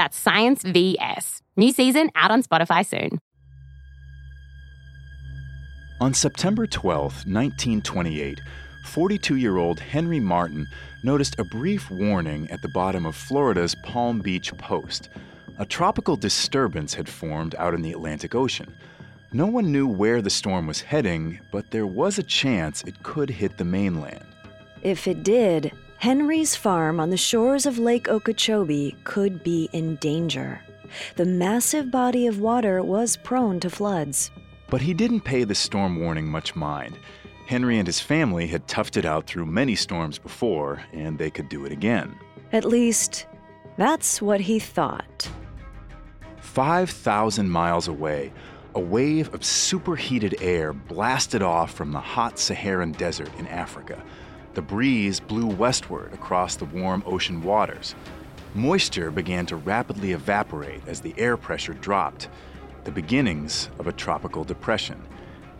That's Science VS. New season out on Spotify soon. On September 12, 1928, 42 year old Henry Martin noticed a brief warning at the bottom of Florida's Palm Beach Post. A tropical disturbance had formed out in the Atlantic Ocean. No one knew where the storm was heading, but there was a chance it could hit the mainland. If it did, Henry's farm on the shores of Lake Okeechobee could be in danger. The massive body of water was prone to floods. But he didn't pay the storm warning much mind. Henry and his family had toughed it out through many storms before, and they could do it again. At least, that's what he thought. 5,000 miles away, a wave of superheated air blasted off from the hot Saharan desert in Africa. The breeze blew westward across the warm ocean waters. Moisture began to rapidly evaporate as the air pressure dropped, the beginnings of a tropical depression,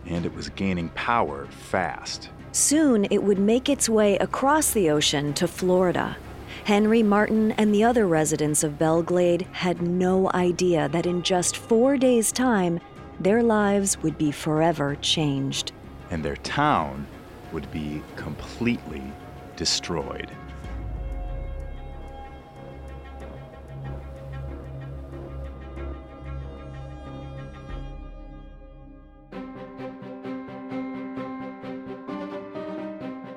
and it was gaining power fast. Soon it would make its way across the ocean to Florida. Henry Martin and the other residents of Belle Glade had no idea that in just four days' time, their lives would be forever changed. And their town would be completely destroyed.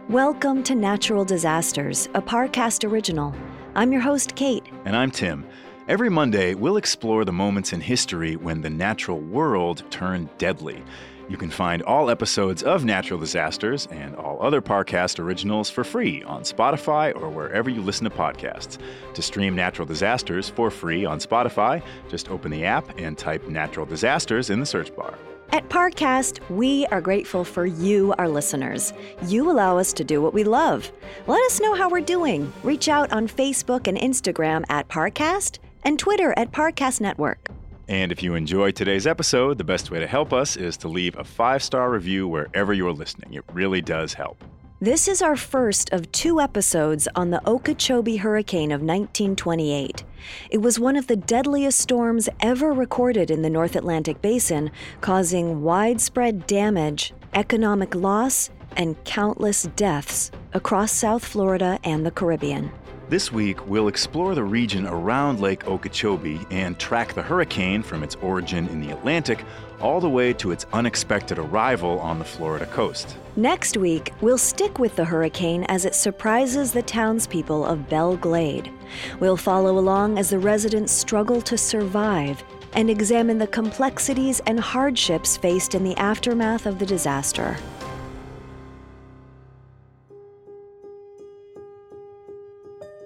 Welcome to Natural Disasters, a Parcast original. I'm your host, Kate. And I'm Tim. Every Monday, we'll explore the moments in history when the natural world turned deadly. You can find all episodes of Natural Disasters and all other Parcast originals for free on Spotify or wherever you listen to podcasts. To stream Natural Disasters for free on Spotify, just open the app and type Natural Disasters in the search bar. At Parcast, we are grateful for you, our listeners. You allow us to do what we love. Let us know how we're doing. Reach out on Facebook and Instagram at Parcast and Twitter at Parcast Network. And if you enjoyed today's episode, the best way to help us is to leave a five star review wherever you're listening. It really does help. This is our first of two episodes on the Okeechobee Hurricane of 1928. It was one of the deadliest storms ever recorded in the North Atlantic Basin, causing widespread damage, economic loss, and countless deaths across South Florida and the Caribbean. This week, we'll explore the region around Lake Okeechobee and track the hurricane from its origin in the Atlantic all the way to its unexpected arrival on the Florida coast. Next week, we'll stick with the hurricane as it surprises the townspeople of Belle Glade. We'll follow along as the residents struggle to survive and examine the complexities and hardships faced in the aftermath of the disaster.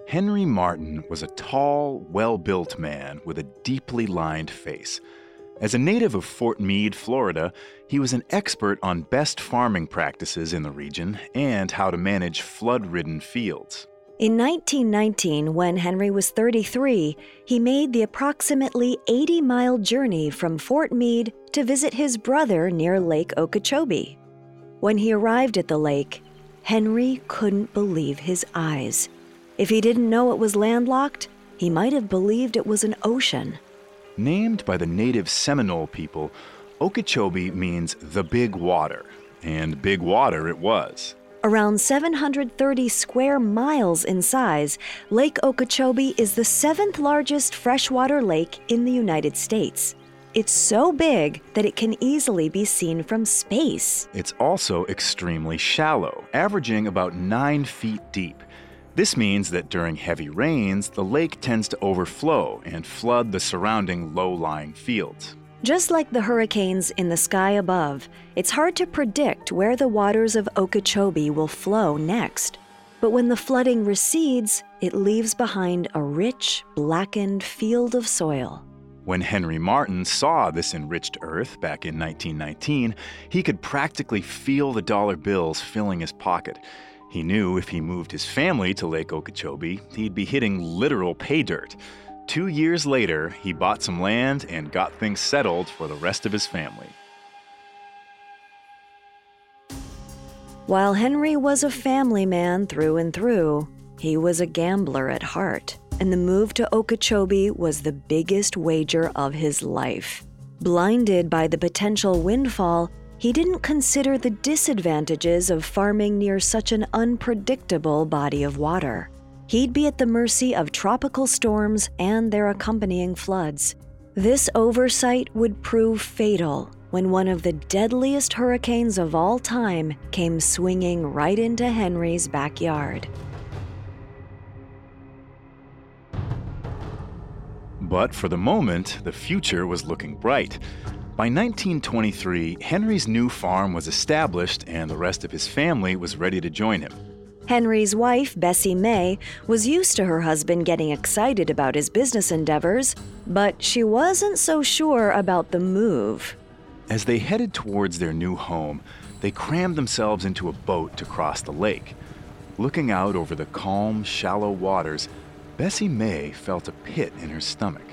Henry Martin was a tall, well built man with a deeply lined face. As a native of Fort Meade, Florida, he was an expert on best farming practices in the region and how to manage flood ridden fields. In 1919, when Henry was 33, he made the approximately 80 mile journey from Fort Meade to visit his brother near Lake Okeechobee. When he arrived at the lake, Henry couldn't believe his eyes. If he didn't know it was landlocked, he might have believed it was an ocean. Named by the native Seminole people, Okeechobee means the big water, and big water it was. Around 730 square miles in size, Lake Okeechobee is the seventh largest freshwater lake in the United States. It's so big that it can easily be seen from space. It's also extremely shallow, averaging about nine feet deep. This means that during heavy rains, the lake tends to overflow and flood the surrounding low lying fields. Just like the hurricanes in the sky above, it's hard to predict where the waters of Okeechobee will flow next. But when the flooding recedes, it leaves behind a rich, blackened field of soil. When Henry Martin saw this enriched earth back in 1919, he could practically feel the dollar bills filling his pocket. He knew if he moved his family to Lake Okeechobee, he'd be hitting literal pay dirt. Two years later, he bought some land and got things settled for the rest of his family. While Henry was a family man through and through, he was a gambler at heart, and the move to Okeechobee was the biggest wager of his life. Blinded by the potential windfall, he didn't consider the disadvantages of farming near such an unpredictable body of water he'd be at the mercy of tropical storms and their accompanying floods. This oversight would prove fatal when one of the deadliest hurricanes of all time came swinging right into Henry's backyard. But for the moment, the future was looking bright. By 1923, Henry's new farm was established and the rest of his family was ready to join him. Henry's wife, Bessie May, was used to her husband getting excited about his business endeavors, but she wasn't so sure about the move. As they headed towards their new home, they crammed themselves into a boat to cross the lake. Looking out over the calm, shallow waters, Bessie May felt a pit in her stomach.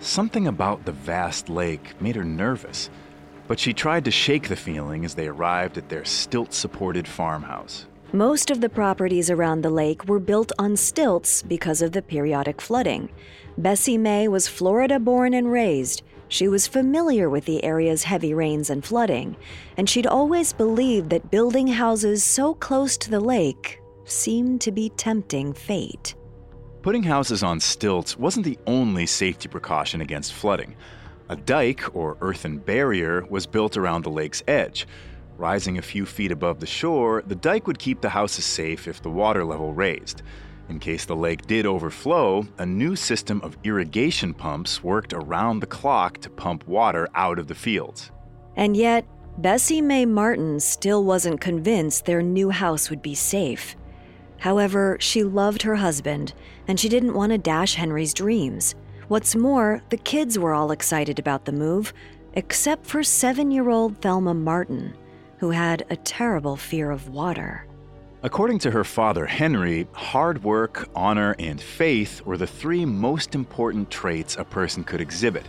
Something about the vast lake made her nervous, but she tried to shake the feeling as they arrived at their stilt supported farmhouse. Most of the properties around the lake were built on stilts because of the periodic flooding. Bessie May was Florida born and raised. She was familiar with the area's heavy rains and flooding, and she'd always believed that building houses so close to the lake seemed to be tempting fate. Putting houses on stilts wasn't the only safety precaution against flooding. A dike, or earthen barrier, was built around the lake's edge. Rising a few feet above the shore, the dike would keep the houses safe if the water level raised. In case the lake did overflow, a new system of irrigation pumps worked around the clock to pump water out of the fields. And yet, Bessie May Martin still wasn't convinced their new house would be safe. However, she loved her husband, and she didn't want to dash Henry's dreams. What's more, the kids were all excited about the move, except for seven year old Thelma Martin who had a terrible fear of water. According to her father, Henry, hard work, honor, and faith were the three most important traits a person could exhibit.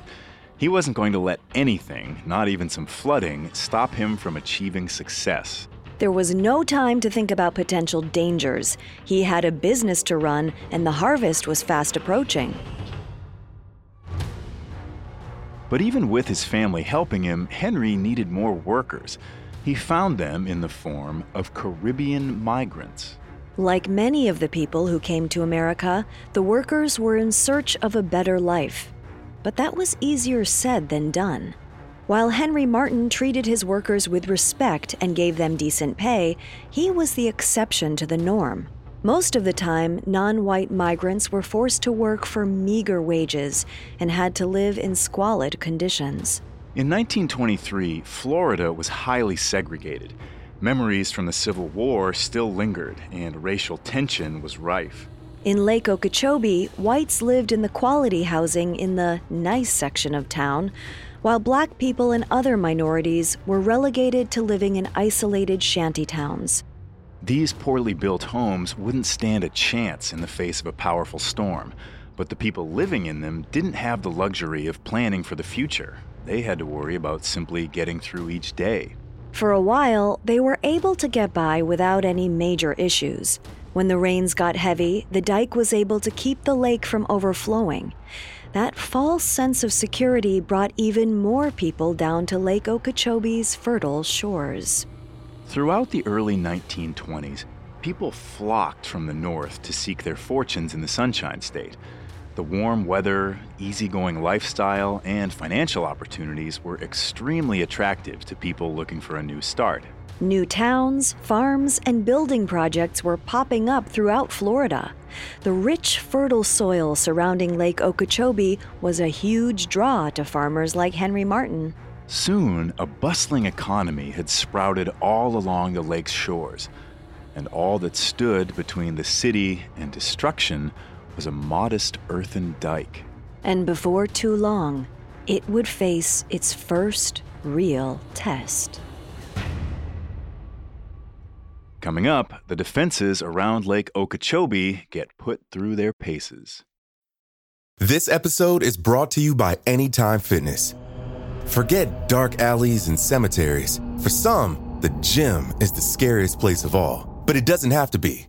He wasn't going to let anything, not even some flooding, stop him from achieving success. There was no time to think about potential dangers. He had a business to run, and the harvest was fast approaching. But even with his family helping him, Henry needed more workers. He found them in the form of Caribbean migrants. Like many of the people who came to America, the workers were in search of a better life. But that was easier said than done. While Henry Martin treated his workers with respect and gave them decent pay, he was the exception to the norm. Most of the time, non white migrants were forced to work for meager wages and had to live in squalid conditions. In 1923, Florida was highly segregated. Memories from the Civil War still lingered, and racial tension was rife. In Lake Okeechobee, whites lived in the quality housing in the nice section of town, while black people and other minorities were relegated to living in isolated shanty towns. These poorly built homes wouldn't stand a chance in the face of a powerful storm, but the people living in them didn't have the luxury of planning for the future. They had to worry about simply getting through each day. For a while, they were able to get by without any major issues. When the rains got heavy, the dike was able to keep the lake from overflowing. That false sense of security brought even more people down to Lake Okeechobee's fertile shores. Throughout the early 1920s, people flocked from the north to seek their fortunes in the Sunshine State. The warm weather, easygoing lifestyle, and financial opportunities were extremely attractive to people looking for a new start. New towns, farms, and building projects were popping up throughout Florida. The rich, fertile soil surrounding Lake Okeechobee was a huge draw to farmers like Henry Martin. Soon, a bustling economy had sprouted all along the lake's shores, and all that stood between the city and destruction was a modest earthen dike. And before too long, it would face its first real test. Coming up, the defenses around Lake Okeechobee get put through their paces. This episode is brought to you by Anytime Fitness. Forget dark alleys and cemeteries. For some, the gym is the scariest place of all, but it doesn't have to be.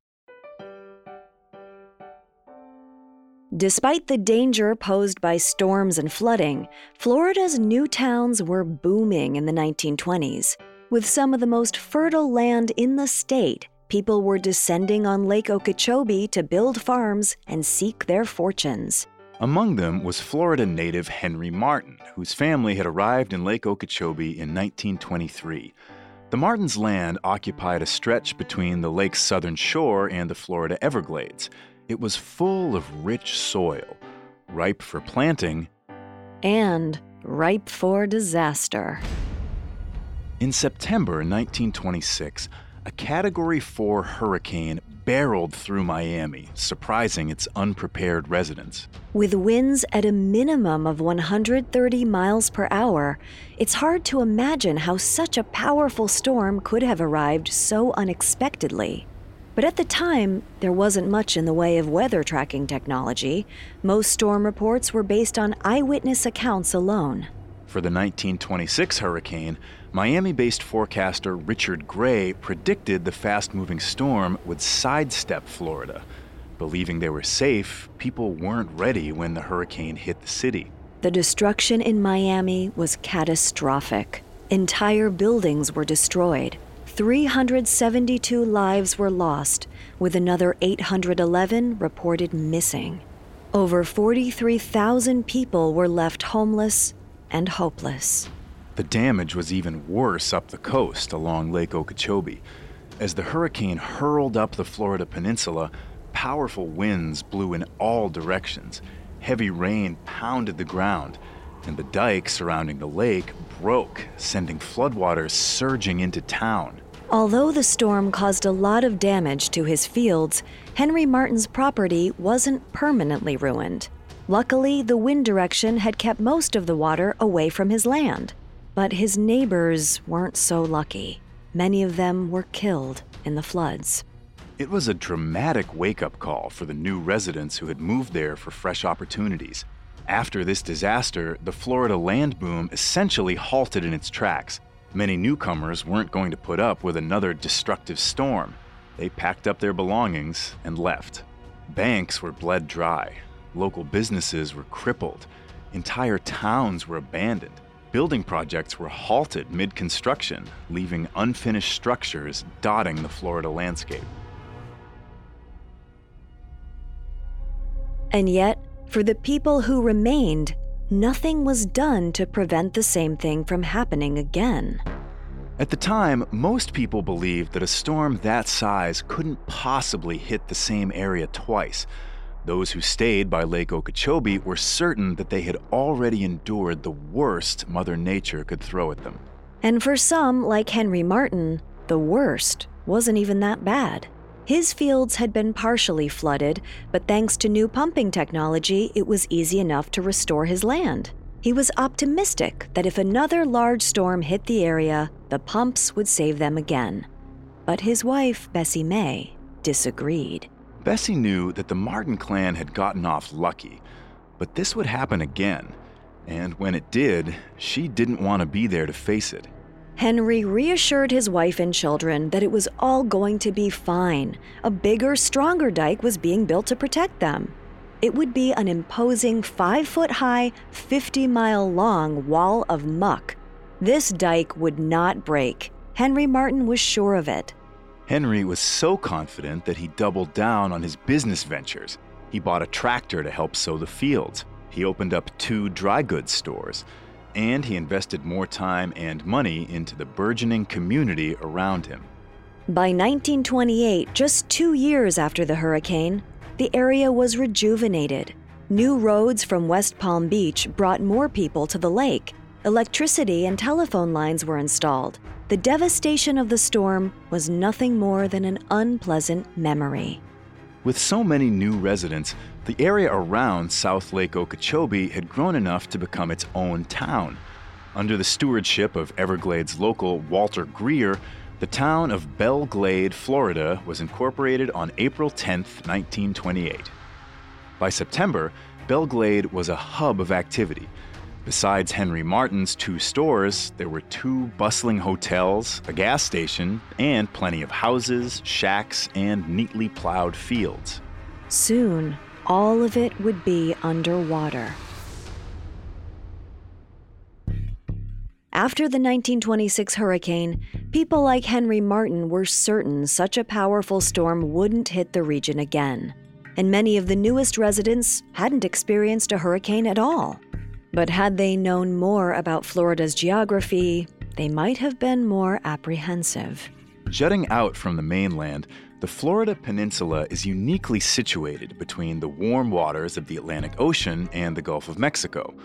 Despite the danger posed by storms and flooding, Florida's new towns were booming in the 1920s. With some of the most fertile land in the state, people were descending on Lake Okeechobee to build farms and seek their fortunes. Among them was Florida native Henry Martin, whose family had arrived in Lake Okeechobee in 1923. The Martins' land occupied a stretch between the lake's southern shore and the Florida Everglades. It was full of rich soil, ripe for planting, and ripe for disaster. In September 1926, a Category 4 hurricane barreled through Miami, surprising its unprepared residents. With winds at a minimum of 130 miles per hour, it's hard to imagine how such a powerful storm could have arrived so unexpectedly. But at the time, there wasn't much in the way of weather tracking technology. Most storm reports were based on eyewitness accounts alone. For the 1926 hurricane, Miami based forecaster Richard Gray predicted the fast moving storm would sidestep Florida. Believing they were safe, people weren't ready when the hurricane hit the city. The destruction in Miami was catastrophic. Entire buildings were destroyed. 372 lives were lost, with another 811 reported missing. Over 43,000 people were left homeless and hopeless. The damage was even worse up the coast along Lake Okeechobee. As the hurricane hurled up the Florida peninsula, powerful winds blew in all directions. Heavy rain pounded the ground, and the dike surrounding the lake broke, sending floodwaters surging into town. Although the storm caused a lot of damage to his fields, Henry Martin's property wasn't permanently ruined. Luckily, the wind direction had kept most of the water away from his land. But his neighbors weren't so lucky. Many of them were killed in the floods. It was a dramatic wake up call for the new residents who had moved there for fresh opportunities. After this disaster, the Florida land boom essentially halted in its tracks. Many newcomers weren't going to put up with another destructive storm. They packed up their belongings and left. Banks were bled dry. Local businesses were crippled. Entire towns were abandoned. Building projects were halted mid construction, leaving unfinished structures dotting the Florida landscape. And yet, for the people who remained, nothing was done to prevent the same thing from happening again. At the time, most people believed that a storm that size couldn't possibly hit the same area twice. Those who stayed by Lake Okeechobee were certain that they had already endured the worst Mother Nature could throw at them. And for some, like Henry Martin, the worst wasn't even that bad. His fields had been partially flooded, but thanks to new pumping technology, it was easy enough to restore his land. He was optimistic that if another large storm hit the area, the pumps would save them again. But his wife, Bessie May, disagreed. Bessie knew that the Martin clan had gotten off lucky, but this would happen again. And when it did, she didn't want to be there to face it. Henry reassured his wife and children that it was all going to be fine. A bigger, stronger dike was being built to protect them. It would be an imposing five foot high, 50 mile long wall of muck. This dike would not break. Henry Martin was sure of it. Henry was so confident that he doubled down on his business ventures. He bought a tractor to help sow the fields. He opened up two dry goods stores and he invested more time and money into the burgeoning community around him. By 1928, just two years after the hurricane, the area was rejuvenated. New roads from West Palm Beach brought more people to the lake. Electricity and telephone lines were installed. The devastation of the storm was nothing more than an unpleasant memory. With so many new residents, the area around South Lake Okeechobee had grown enough to become its own town. Under the stewardship of Everglades local Walter Greer, the town of Belle Glade, Florida was incorporated on April 10, 1928. By September, Belle Glade was a hub of activity Besides Henry Martin's two stores, there were two bustling hotels, a gas station, and plenty of houses, shacks, and neatly plowed fields. Soon, all of it would be underwater. After the 1926 hurricane, people like Henry Martin were certain such a powerful storm wouldn't hit the region again. And many of the newest residents hadn't experienced a hurricane at all. But had they known more about Florida's geography, they might have been more apprehensive. Jutting out from the mainland, the Florida Peninsula is uniquely situated between the warm waters of the Atlantic Ocean and the Gulf of Mexico.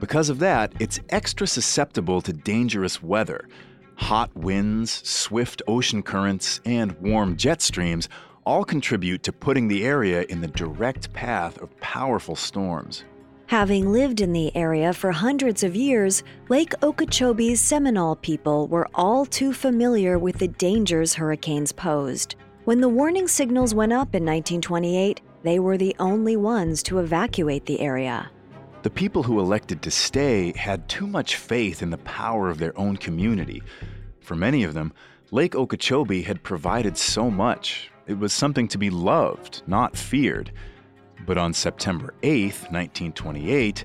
Because of that, it's extra susceptible to dangerous weather. Hot winds, swift ocean currents, and warm jet streams all contribute to putting the area in the direct path of powerful storms. Having lived in the area for hundreds of years, Lake Okeechobee's Seminole people were all too familiar with the dangers hurricanes posed. When the warning signals went up in 1928, they were the only ones to evacuate the area. The people who elected to stay had too much faith in the power of their own community. For many of them, Lake Okeechobee had provided so much. It was something to be loved, not feared. But on September 8, 1928,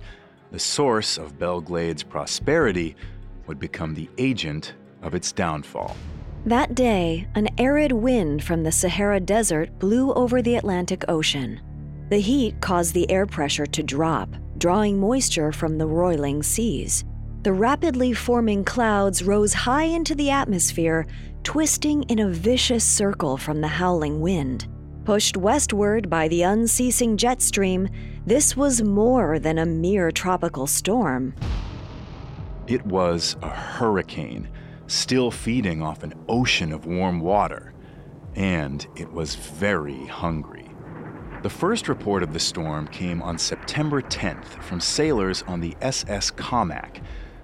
the source of Belle Glade's prosperity would become the agent of its downfall. That day, an arid wind from the Sahara Desert blew over the Atlantic Ocean. The heat caused the air pressure to drop, drawing moisture from the roiling seas. The rapidly forming clouds rose high into the atmosphere, twisting in a vicious circle from the howling wind. Pushed westward by the unceasing jet stream, this was more than a mere tropical storm. It was a hurricane, still feeding off an ocean of warm water. And it was very hungry. The first report of the storm came on September 10th from sailors on the SS Commack.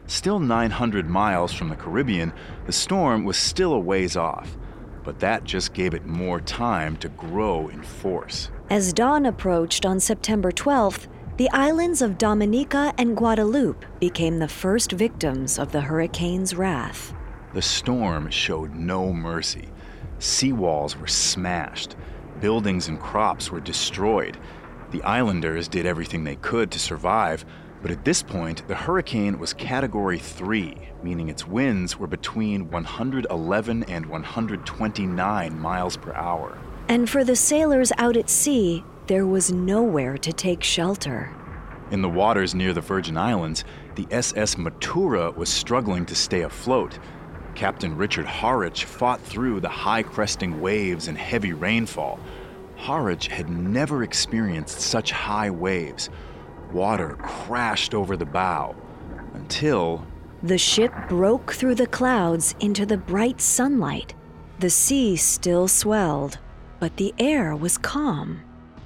Still 900 miles from the Caribbean, the storm was still a ways off but that just gave it more time to grow in force. As dawn approached on September 12th, the islands of Dominica and Guadeloupe became the first victims of the hurricane's wrath. The storm showed no mercy. Seawalls were smashed, buildings and crops were destroyed. The islanders did everything they could to survive, but at this point, the hurricane was Category 3, meaning its winds were between 111 and 129 miles per hour. And for the sailors out at sea, there was nowhere to take shelter. In the waters near the Virgin Islands, the SS Matura was struggling to stay afloat. Captain Richard Harwich fought through the high cresting waves and heavy rainfall. Harwich had never experienced such high waves. Water crashed over the bow until. The ship broke through the clouds into the bright sunlight. The sea still swelled, but the air was calm.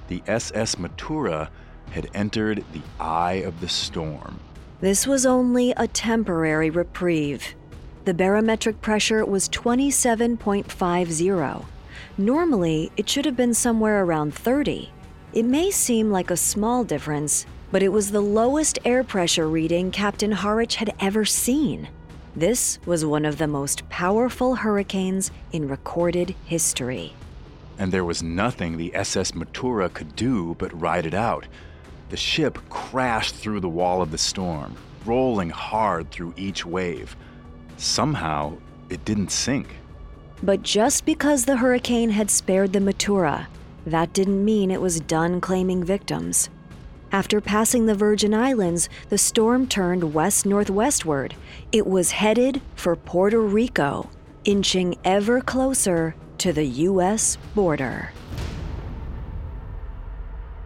The SS Matura had entered the eye of the storm. This was only a temporary reprieve. The barometric pressure was 27.50. Normally, it should have been somewhere around 30. It may seem like a small difference, but it was the lowest air pressure reading Captain Harwich had ever seen. This was one of the most powerful hurricanes in recorded history. And there was nothing the SS Matura could do but ride it out. The ship crashed through the wall of the storm, rolling hard through each wave. Somehow, it didn't sink. But just because the hurricane had spared the Matura, that didn't mean it was done claiming victims. After passing the Virgin Islands, the storm turned west northwestward. It was headed for Puerto Rico, inching ever closer to the U.S. border.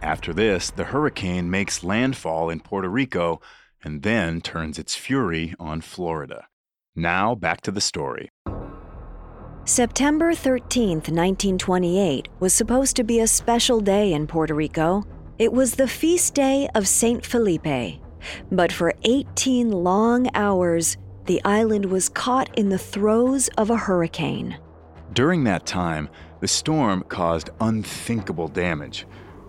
After this, the hurricane makes landfall in Puerto Rico and then turns its fury on Florida. Now, back to the story. September 13, 1928, was supposed to be a special day in Puerto Rico. It was the feast day of St. Felipe. But for 18 long hours, the island was caught in the throes of a hurricane. During that time, the storm caused unthinkable damage.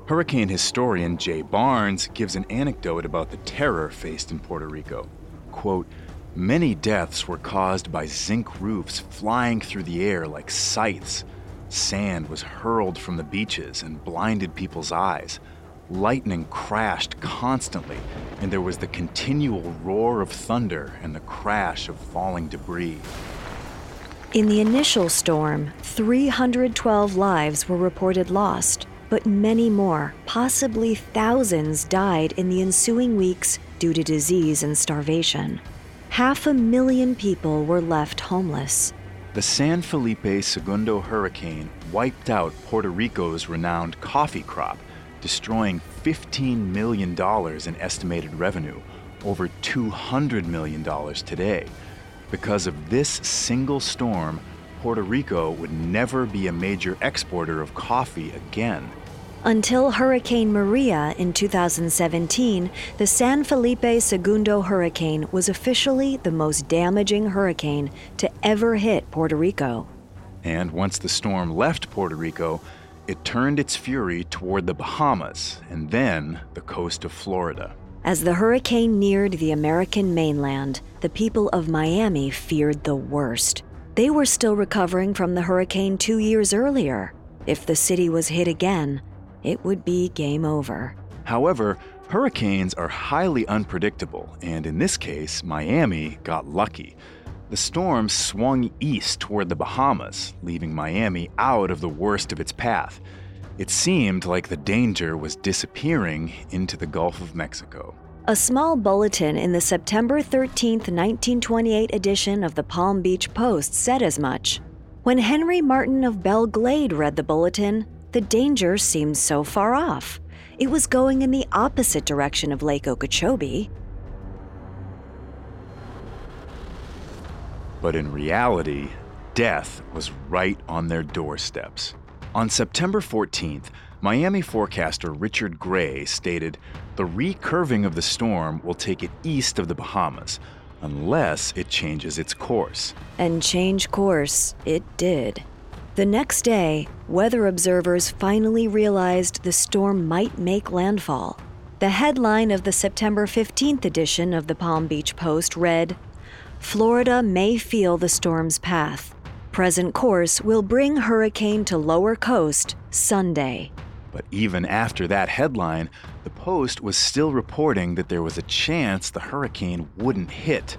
Hurricane historian Jay Barnes gives an anecdote about the terror faced in Puerto Rico. Quote, Many deaths were caused by zinc roofs flying through the air like scythes. Sand was hurled from the beaches and blinded people's eyes. Lightning crashed constantly, and there was the continual roar of thunder and the crash of falling debris. In the initial storm, 312 lives were reported lost, but many more, possibly thousands, died in the ensuing weeks due to disease and starvation half a million people were left homeless. The San Felipe Segundo hurricane wiped out Puerto Rico's renowned coffee crop, destroying $15 million in estimated revenue, over $200 million today. Because of this single storm, Puerto Rico would never be a major exporter of coffee again. Until Hurricane Maria in 2017, the San Felipe Segundo hurricane was officially the most damaging hurricane to ever hit Puerto Rico. And once the storm left Puerto Rico, it turned its fury toward the Bahamas and then the coast of Florida. As the hurricane neared the American mainland, the people of Miami feared the worst. They were still recovering from the hurricane two years earlier. If the city was hit again, it would be game over. However, hurricanes are highly unpredictable, and in this case, Miami got lucky. The storm swung east toward the Bahamas, leaving Miami out of the worst of its path. It seemed like the danger was disappearing into the Gulf of Mexico. A small bulletin in the September 13, 1928 edition of the Palm Beach Post said as much. When Henry Martin of Belle Glade read the bulletin, the danger seemed so far off. It was going in the opposite direction of Lake Okeechobee. But in reality, death was right on their doorsteps. On September 14th, Miami forecaster Richard Gray stated the recurving of the storm will take it east of the Bahamas, unless it changes its course. And change course it did. The next day, weather observers finally realized the storm might make landfall. The headline of the September 15th edition of the Palm Beach Post read Florida may feel the storm's path. Present course will bring hurricane to lower coast Sunday. But even after that headline, the Post was still reporting that there was a chance the hurricane wouldn't hit.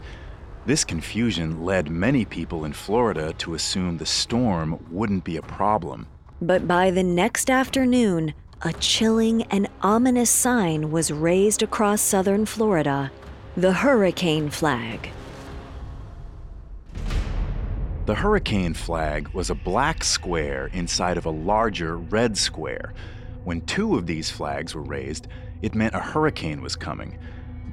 This confusion led many people in Florida to assume the storm wouldn't be a problem. But by the next afternoon, a chilling and ominous sign was raised across southern Florida the hurricane flag. The hurricane flag was a black square inside of a larger red square. When two of these flags were raised, it meant a hurricane was coming.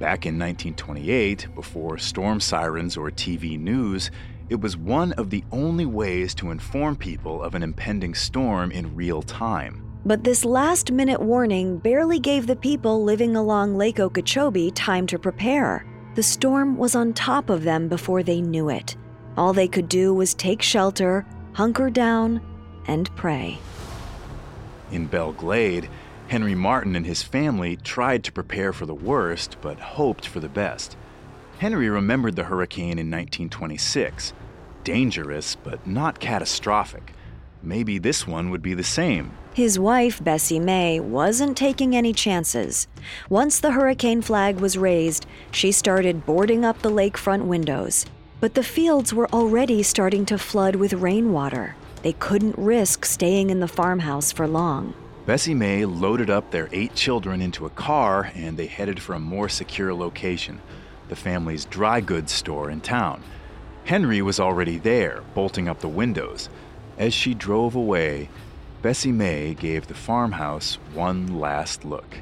Back in 1928, before storm sirens or TV news, it was one of the only ways to inform people of an impending storm in real time. But this last minute warning barely gave the people living along Lake Okeechobee time to prepare. The storm was on top of them before they knew it. All they could do was take shelter, hunker down, and pray. In Belle Glade, Henry Martin and his family tried to prepare for the worst but hoped for the best. Henry remembered the hurricane in 1926. Dangerous, but not catastrophic. Maybe this one would be the same. His wife, Bessie May, wasn't taking any chances. Once the hurricane flag was raised, she started boarding up the lakefront windows. But the fields were already starting to flood with rainwater. They couldn't risk staying in the farmhouse for long. Bessie May loaded up their eight children into a car and they headed for a more secure location, the family's dry goods store in town. Henry was already there, bolting up the windows. As she drove away, Bessie May gave the farmhouse one last look.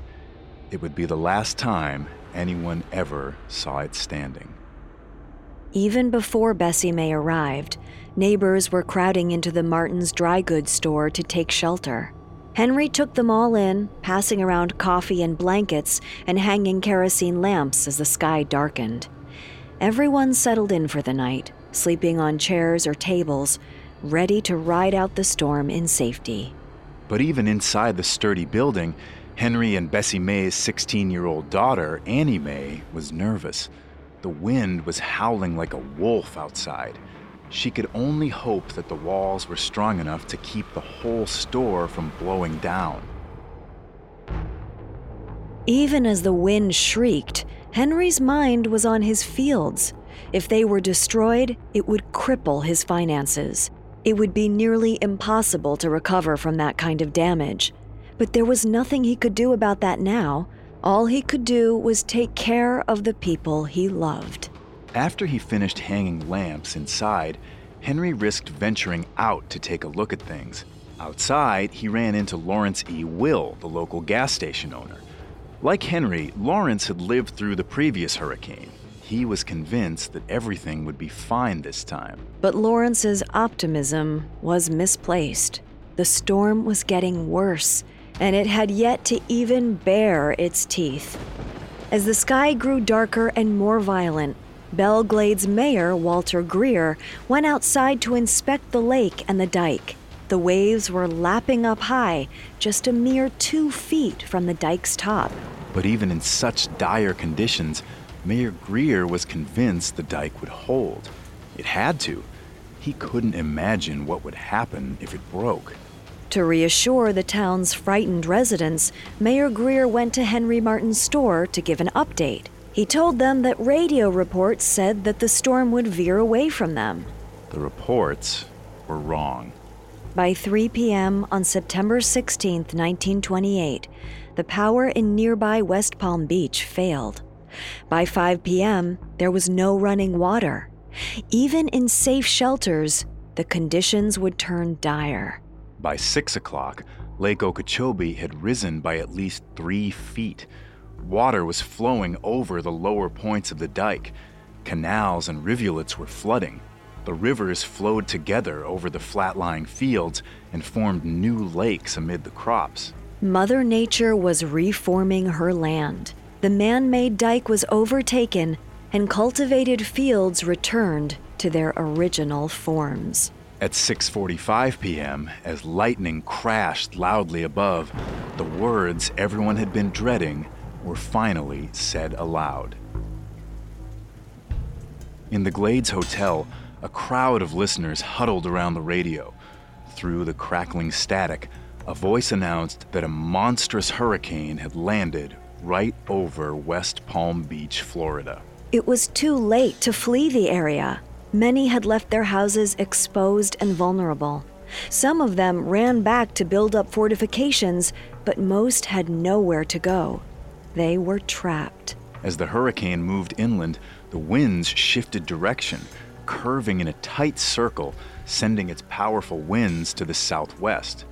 It would be the last time anyone ever saw it standing. Even before Bessie May arrived, neighbors were crowding into the Martins dry goods store to take shelter. Henry took them all in, passing around coffee and blankets and hanging kerosene lamps as the sky darkened. Everyone settled in for the night, sleeping on chairs or tables, ready to ride out the storm in safety. But even inside the sturdy building, Henry and Bessie May's 16 year old daughter, Annie May, was nervous. The wind was howling like a wolf outside. She could only hope that the walls were strong enough to keep the whole store from blowing down. Even as the wind shrieked, Henry's mind was on his fields. If they were destroyed, it would cripple his finances. It would be nearly impossible to recover from that kind of damage. But there was nothing he could do about that now. All he could do was take care of the people he loved. After he finished hanging lamps inside, Henry risked venturing out to take a look at things. Outside, he ran into Lawrence E. Will, the local gas station owner. Like Henry, Lawrence had lived through the previous hurricane. He was convinced that everything would be fine this time. But Lawrence's optimism was misplaced. The storm was getting worse, and it had yet to even bare its teeth. As the sky grew darker and more violent, Belle Glade's mayor, Walter Greer, went outside to inspect the lake and the dike. The waves were lapping up high, just a mere two feet from the dike's top. But even in such dire conditions, Mayor Greer was convinced the dike would hold. It had to. He couldn't imagine what would happen if it broke. To reassure the town's frightened residents, Mayor Greer went to Henry Martin's store to give an update. He told them that radio reports said that the storm would veer away from them. The reports were wrong. By 3 p.m. on September 16, 1928, the power in nearby West Palm Beach failed. By 5 p.m., there was no running water. Even in safe shelters, the conditions would turn dire. By 6 o'clock, Lake Okeechobee had risen by at least three feet. Water was flowing over the lower points of the dike. Canals and rivulets were flooding. The rivers flowed together over the flat lying fields and formed new lakes amid the crops. Mother Nature was reforming her land. The man made dike was overtaken, and cultivated fields returned to their original forms. At 6:45 p.m., as lightning crashed loudly above, the words everyone had been dreading were finally said aloud. In the Glades Hotel, a crowd of listeners huddled around the radio. Through the crackling static, a voice announced that a monstrous hurricane had landed right over West Palm Beach, Florida. It was too late to flee the area. Many had left their houses exposed and vulnerable. Some of them ran back to build up fortifications, but most had nowhere to go. They were trapped. As the hurricane moved inland, the winds shifted direction. curving in a tight circle, sending its powerful winds to the southwest.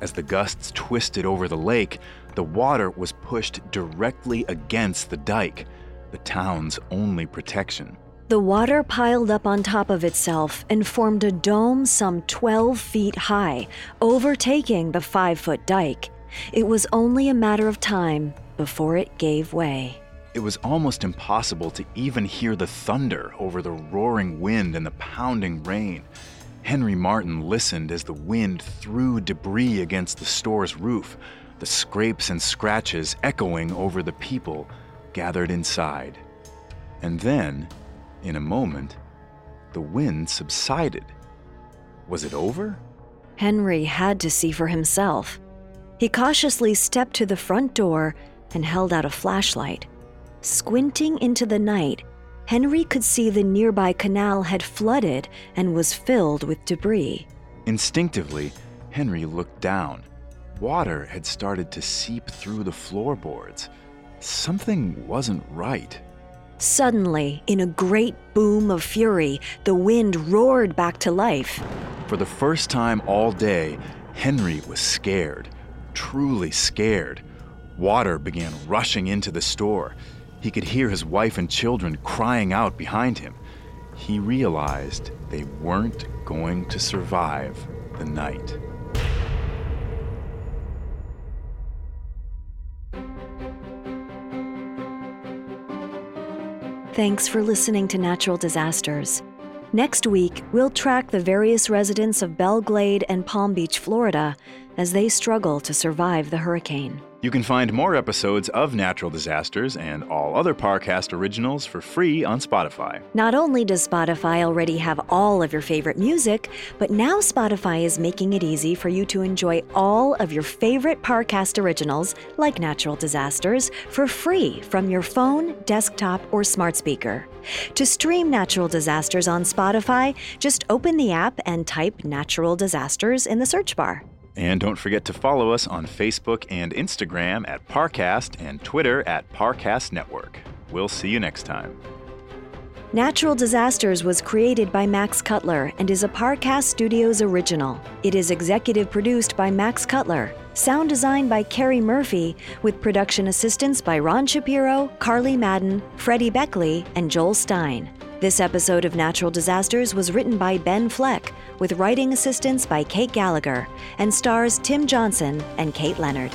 As the gusts twisted over the lake, the water was pushed directly against the dike, the town's only protection. The water piled up on top of itself and formed a dome some 12 feet high, overtaking the five foot dike. It was only a matter of time before it gave way. It was almost impossible to even hear the thunder over the roaring wind and the pounding rain. Henry Martin listened as the wind threw debris against the store's roof, the scrapes and scratches echoing over the people gathered inside. And then, in a moment, the wind subsided. Was it over? Henry had to see for himself. He cautiously stepped to the front door and held out a flashlight. Squinting into the night, Henry could see the nearby canal had flooded and was filled with debris. Instinctively, Henry looked down. Water had started to seep through the floorboards. Something wasn't right. Suddenly, in a great boom of fury, the wind roared back to life. For the first time all day, Henry was scared, truly scared. Water began rushing into the store. He could hear his wife and children crying out behind him. He realized they weren't going to survive the night. Thanks for listening to Natural Disasters. Next week, we'll track the various residents of Belle Glade and Palm Beach, Florida, as they struggle to survive the hurricane. You can find more episodes of Natural Disasters and all other Parcast originals for free on Spotify. Not only does Spotify already have all of your favorite music, but now Spotify is making it easy for you to enjoy all of your favorite Parcast originals, like Natural Disasters, for free from your phone, desktop, or smart speaker. To stream Natural Disasters on Spotify, just open the app and type Natural Disasters in the search bar. And don't forget to follow us on Facebook and Instagram at Parcast and Twitter at Parcast Network. We'll see you next time. Natural Disasters was created by Max Cutler and is a Parcast Studios original. It is executive produced by Max Cutler, sound designed by Carrie Murphy, with production assistance by Ron Shapiro, Carly Madden, Freddie Beckley, and Joel Stein. This episode of Natural Disasters was written by Ben Fleck, with writing assistance by Kate Gallagher, and stars Tim Johnson and Kate Leonard.